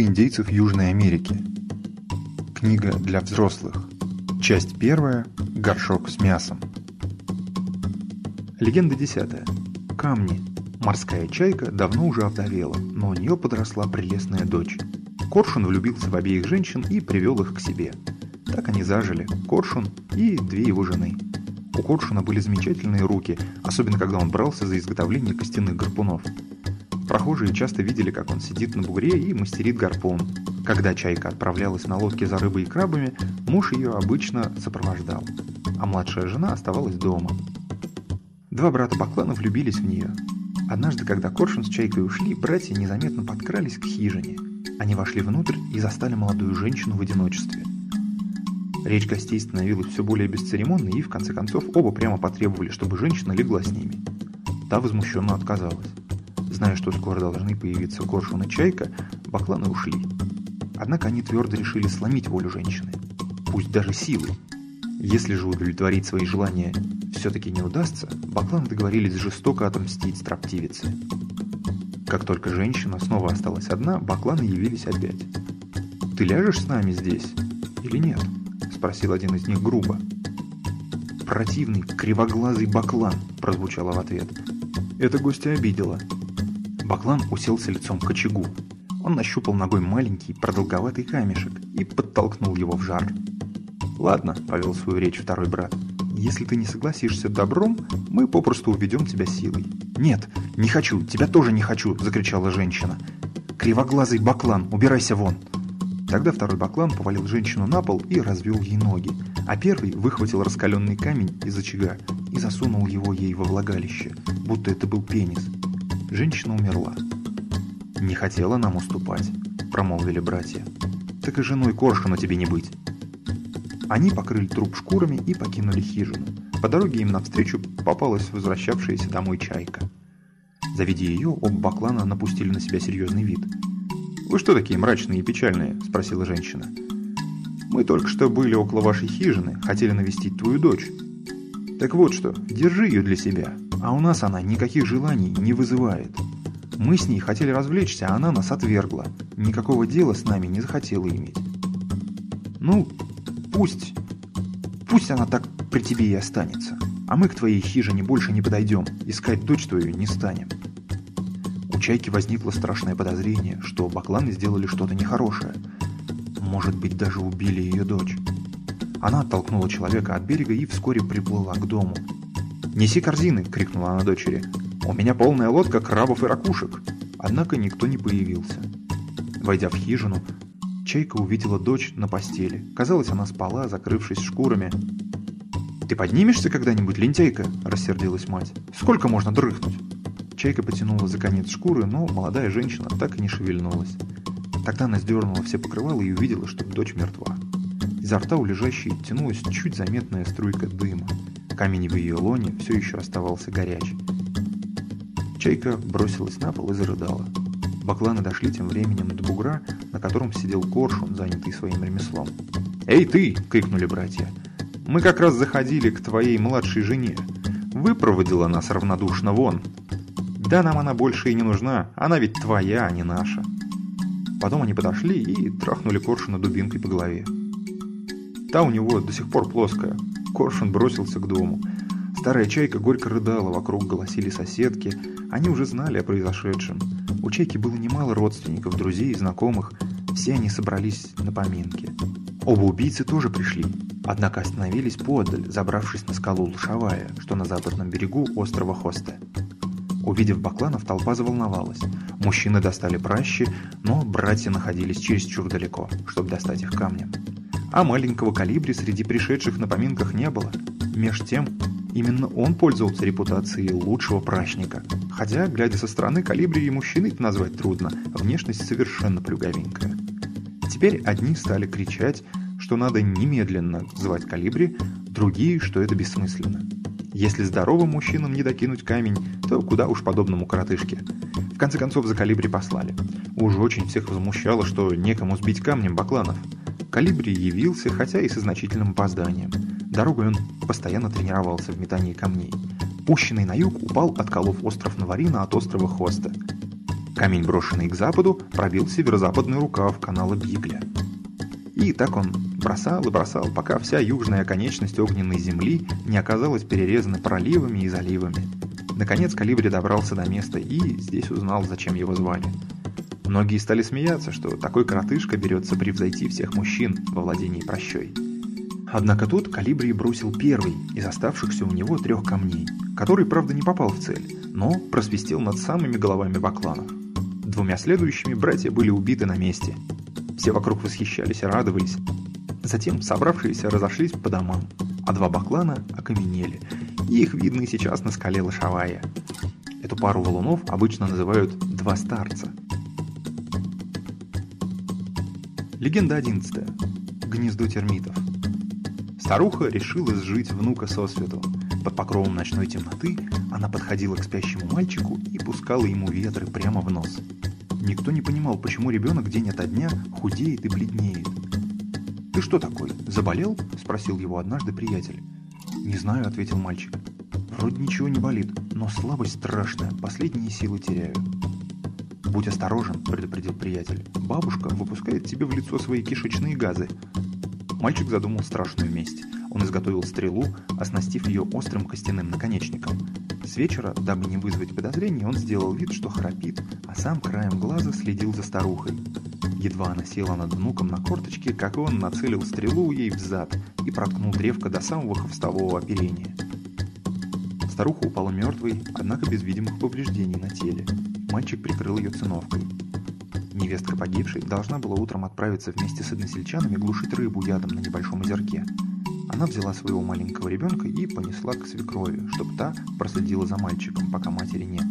Мифы индейцев Южной Америки. Книга для взрослых. Часть первая. Горшок с мясом. Легенда десятая. Камни. Морская чайка давно уже овдовела, но у нее подросла прелестная дочь. Коршун влюбился в обеих женщин и привел их к себе. Так они зажили, Коршун и две его жены. У Коршуна были замечательные руки, особенно когда он брался за изготовление костяных гарпунов. Прохожие часто видели, как он сидит на бугре и мастерит гарпун. Когда чайка отправлялась на лодке за рыбой и крабами, муж ее обычно сопровождал, а младшая жена оставалась дома. Два брата Баклана влюбились в нее. Однажды, когда Коршун с Чайкой ушли, братья незаметно подкрались к хижине. Они вошли внутрь и застали молодую женщину в одиночестве. Речь гостей становилась все более бесцеремонной, и в конце концов оба прямо потребовали, чтобы женщина легла с ними. Та возмущенно отказалась. Зная, что скоро должны появиться Коршун и Чайка, бакланы ушли. Однако они твердо решили сломить волю женщины, пусть даже силой. Если же удовлетворить свои желания все-таки не удастся, бакланы договорились жестоко отомстить строптивице. Как только женщина снова осталась одна, бакланы явились опять. «Ты ляжешь с нами здесь или нет?» – спросил один из них грубо. «Противный, кривоглазый баклан», – прозвучало в ответ. Это гостя обидело. Баклан уселся лицом к очагу. Он нащупал ногой маленький продолговатый камешек и подтолкнул его в жар. «Ладно», — повел свою речь второй брат, — «если ты не согласишься добром, мы попросту уведем тебя силой». «Нет, не хочу, тебя тоже не хочу», — закричала женщина. «Кривоглазый баклан, убирайся вон!» Тогда второй баклан повалил женщину на пол и развел ей ноги, а первый выхватил раскаленный камень из очага и засунул его ей во влагалище, будто это был пенис. Женщина умерла. «Не хотела нам уступать», — промолвили братья. «Так и женой Коршуна тебе не быть». Они покрыли труп шкурами и покинули хижину. По дороге им навстречу попалась возвращавшаяся домой чайка. Завидя ее, оба баклана напустили на себя серьезный вид. «Вы что такие мрачные и печальные?» – спросила женщина. «Мы только что были около вашей хижины, хотели навестить твою дочь. Так вот что, держи ее для себя, а у нас она никаких желаний не вызывает. Мы с ней хотели развлечься, а она нас отвергла. Никакого дела с нами не захотела иметь. Ну, пусть... Пусть она так при тебе и останется. А мы к твоей хижине больше не подойдем, искать дочь твою не станем. У Чайки возникло страшное подозрение, что бакланы сделали что-то нехорошее. Может быть, даже убили ее дочь. Она оттолкнула человека от берега и вскоре приплыла к дому. «Неси корзины!» — крикнула она дочери. «У меня полная лодка крабов и ракушек!» Однако никто не появился. Войдя в хижину, Чайка увидела дочь на постели. Казалось, она спала, закрывшись шкурами. «Ты поднимешься когда-нибудь, лентяйка?» – рассердилась мать. «Сколько можно дрыхнуть?» Чайка потянула за конец шкуры, но молодая женщина так и не шевельнулась. Тогда она сдернула все покрывала и увидела, что дочь мертва. Изо рта у лежащей тянулась чуть заметная струйка дыма. Камень в ее лоне все еще оставался горячий. Чайка бросилась на пол и зарыдала. Бакланы дошли тем временем до бугра, на котором сидел коршун, занятый своим ремеслом. «Эй, ты!» — крикнули братья. «Мы как раз заходили к твоей младшей жене. Выпроводила нас равнодушно вон. Да нам она больше и не нужна, она ведь твоя, а не наша». Потом они подошли и трахнули коршуна дубинкой по голове. Та у него до сих пор плоская, Коршун бросился к дому. Старая чайка горько рыдала, вокруг голосили соседки. Они уже знали о произошедшем. У чайки было немало родственников, друзей и знакомых. Все они собрались на поминки. Оба убийцы тоже пришли, однако остановились поодаль, забравшись на скалу Лушавая, что на западном берегу острова Хосте. Увидев бакланов, толпа заволновалась. Мужчины достали пращи, но братья находились чересчур далеко, чтобы достать их камнем а маленького калибри среди пришедших на поминках не было. Меж тем, именно он пользовался репутацией лучшего прачника. Хотя, глядя со стороны, калибри и мужчины назвать трудно, внешность совершенно плюговенькая. Теперь одни стали кричать, что надо немедленно звать калибри, другие, что это бессмысленно. Если здоровым мужчинам не докинуть камень, то куда уж подобному коротышке. В конце концов за калибри послали. Уж очень всех возмущало, что некому сбить камнем бакланов – Калибри явился, хотя и со значительным опозданием. Дорогой он постоянно тренировался в метании камней. Пущенный на юг упал, отколов остров Наварина от острова Хоста. Камень, брошенный к западу, пробил северо-западный рукав канала Бигля. И так он бросал и бросал, пока вся южная конечность огненной земли не оказалась перерезана проливами и заливами. Наконец Калибри добрался до места и здесь узнал, зачем его звали. Многие стали смеяться, что такой коротышка берется превзойти всех мужчин во владении прощой. Однако тут Калибри бросил первый из оставшихся у него трех камней, который, правда, не попал в цель, но просвистел над самыми головами бакланов. Двумя следующими братья были убиты на месте. Все вокруг восхищались и радовались. Затем собравшиеся разошлись по домам, а два баклана окаменели, и их видно и сейчас на скале Лошавая. Эту пару валунов обычно называют «два старца», Легенда 11. Гнездо термитов. Старуха решила сжить внука со свету. Под покровом ночной темноты она подходила к спящему мальчику и пускала ему ветры прямо в нос. Никто не понимал, почему ребенок день ото дня худеет и бледнеет. «Ты что такой, заболел?» – спросил его однажды приятель. «Не знаю», – ответил мальчик. «Вроде ничего не болит, но слабость страшная, последние силы теряю». «Будь осторожен», – предупредил приятель. «Бабушка выпускает тебе в лицо свои кишечные газы». Мальчик задумал страшную месть. Он изготовил стрелу, оснастив ее острым костяным наконечником. С вечера, дабы не вызвать подозрений, он сделал вид, что храпит, а сам краем глаза следил за старухой. Едва она села над внуком на корточке, как он нацелил стрелу ей в зад и проткнул древко до самого хвостового оперения. Старуха упала мертвой, однако без видимых повреждений на теле. Мальчик прикрыл ее циновкой. Невестка погибшей должна была утром отправиться вместе с односельчанами глушить рыбу ядом на небольшом озерке. Она взяла своего маленького ребенка и понесла к свекрови, чтобы та проследила за мальчиком, пока матери нет.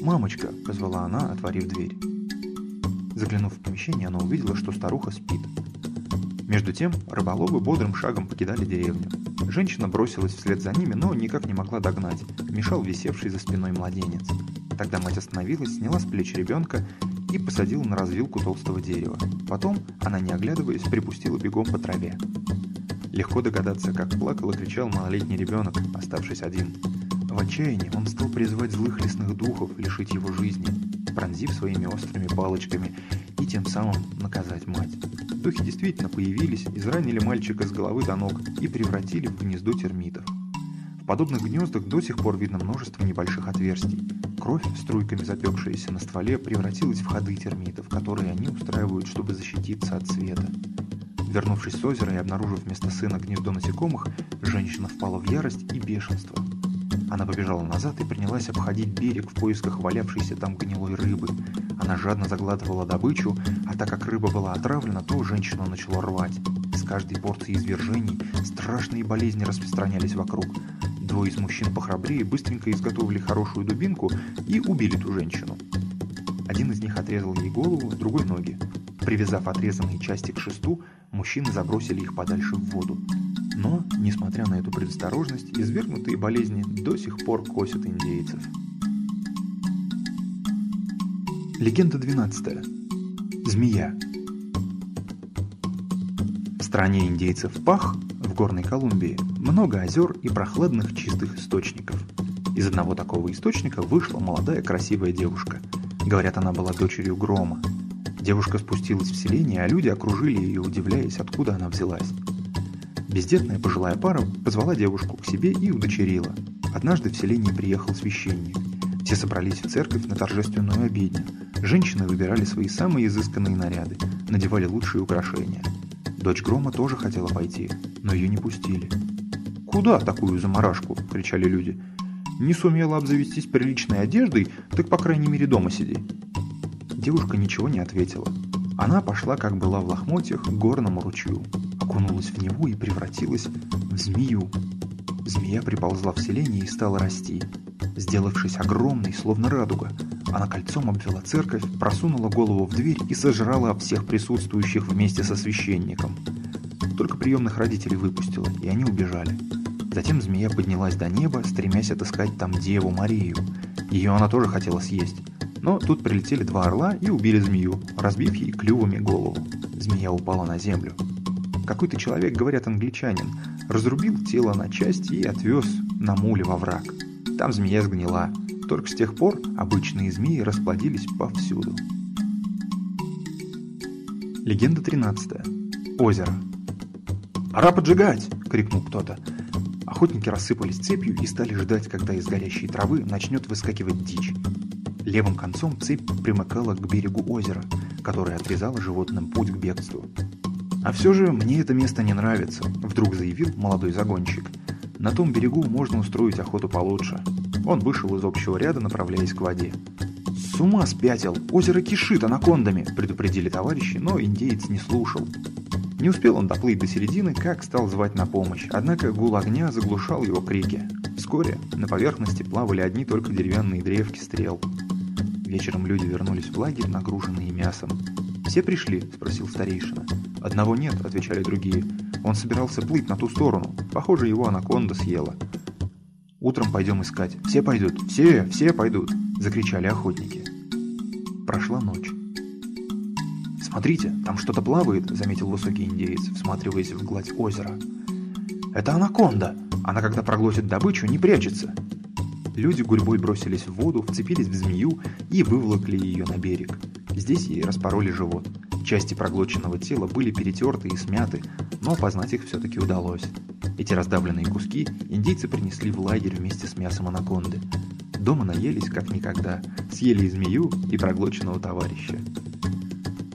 «Мамочка!» – позвала она, отворив дверь. Заглянув в помещение, она увидела, что старуха спит. Между тем, рыболовы бодрым шагом покидали деревню. Женщина бросилась вслед за ними, но никак не могла догнать, мешал висевший за спиной младенец. Тогда мать остановилась, сняла с плеч ребенка и посадила на развилку толстого дерева. Потом она, не оглядываясь, припустила бегом по траве. Легко догадаться, как плакал и кричал малолетний ребенок, оставшись один. В отчаянии он стал призывать злых лесных духов лишить его жизни, пронзив своими острыми палочками и тем самым наказать мать. Духи действительно появились, изранили мальчика с головы до ног и превратили в гнездо термитов. В подобных гнездах до сих пор видно множество небольших отверстий. Кровь, струйками запекшаяся на стволе, превратилась в ходы термитов, которые они устраивают, чтобы защититься от света. Вернувшись с озера и обнаружив вместо сына гнездо насекомых, женщина впала в ярость и бешенство. Она побежала назад и принялась обходить берег в поисках валявшейся там гнилой рыбы. Она жадно заглатывала добычу, а так как рыба была отравлена, то женщину начало рвать. С каждой порции извержений страшные болезни распространялись вокруг. Двое из мужчин похрабрее быстренько изготовили хорошую дубинку и убили ту женщину. Один из них отрезал ей голову, другой – ноги. Привязав отрезанные части к шесту, мужчины забросили их подальше в воду. Но, несмотря на эту предосторожность, извергнутые болезни до сих пор косят индейцев. Легенда 12. Змея. В стране индейцев Пах в горной Колумбии много озер и прохладных чистых источников. Из одного такого источника вышла молодая красивая девушка. Говорят, она была дочерью Грома. Девушка спустилась в селение, а люди окружили ее, удивляясь, откуда она взялась. Бездетная пожилая пара позвала девушку к себе и удочерила. Однажды в селение приехал священник. Все собрались в церковь на торжественную обедню. Женщины выбирали свои самые изысканные наряды, надевали лучшие украшения. Дочь Грома тоже хотела пойти, но ее не пустили. «Куда такую заморашку?» – кричали люди. «Не сумела обзавестись приличной одеждой, так по крайней мере дома сиди». Девушка ничего не ответила. Она пошла, как была в лохмотьях, к горному ручью, окунулась в него и превратилась в змею. Змея приползла в селение и стала расти. Сделавшись огромной, словно радуга, она кольцом обвела церковь, просунула голову в дверь и сожрала всех присутствующих вместе со священником. Только приемных родителей выпустила, и они убежали. Затем змея поднялась до неба, стремясь отыскать там Деву Марию. Ее она тоже хотела съесть. Но тут прилетели два орла и убили змею, разбив ей клювами голову. Змея упала на землю. Какой-то человек, говорят англичанин, разрубил тело на части и отвез на муле во враг. Там змея сгнила. Только с тех пор обычные змеи расплодились повсюду. Легенда 13. Озеро. «Пора поджигать!» — крикнул кто-то. Охотники рассыпались цепью и стали ждать, когда из горящей травы начнет выскакивать дичь. Левым концом цепь примыкала к берегу озера, которое отрезало животным путь к бегству. «А все же мне это место не нравится», — вдруг заявил молодой загонщик. «На том берегу можно устроить охоту получше». Он вышел из общего ряда, направляясь к воде. «С ума спятил! Озеро кишит анакондами!» – предупредили товарищи, но индеец не слушал. Не успел он доплыть до середины, как стал звать на помощь, однако гул огня заглушал его крики. Вскоре на поверхности плавали одни только деревянные древки стрел. Вечером люди вернулись в лагерь, нагруженные мясом. «Все пришли?» – спросил старейшина. «Одного нет», – отвечали другие. «Он собирался плыть на ту сторону. Похоже, его анаконда съела». «Утром пойдем искать. Все пойдут. Все, все пойдут!» – закричали охотники. Прошла ночь. «Смотрите, там что-то плавает», — заметил высокий индеец, всматриваясь в гладь озера. «Это анаконда! Она, когда проглотит добычу, не прячется!» Люди гурьбой бросились в воду, вцепились в змею и выволокли ее на берег. Здесь ей распороли живот. Части проглоченного тела были перетерты и смяты, но опознать их все-таки удалось. Эти раздавленные куски индейцы принесли в лагерь вместе с мясом анаконды. Дома наелись как никогда, съели и змею, и проглоченного товарища.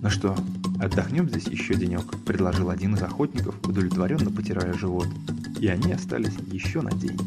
«Ну что, отдохнем здесь еще денек», — предложил один из охотников, удовлетворенно потирая живот. И они остались еще на день.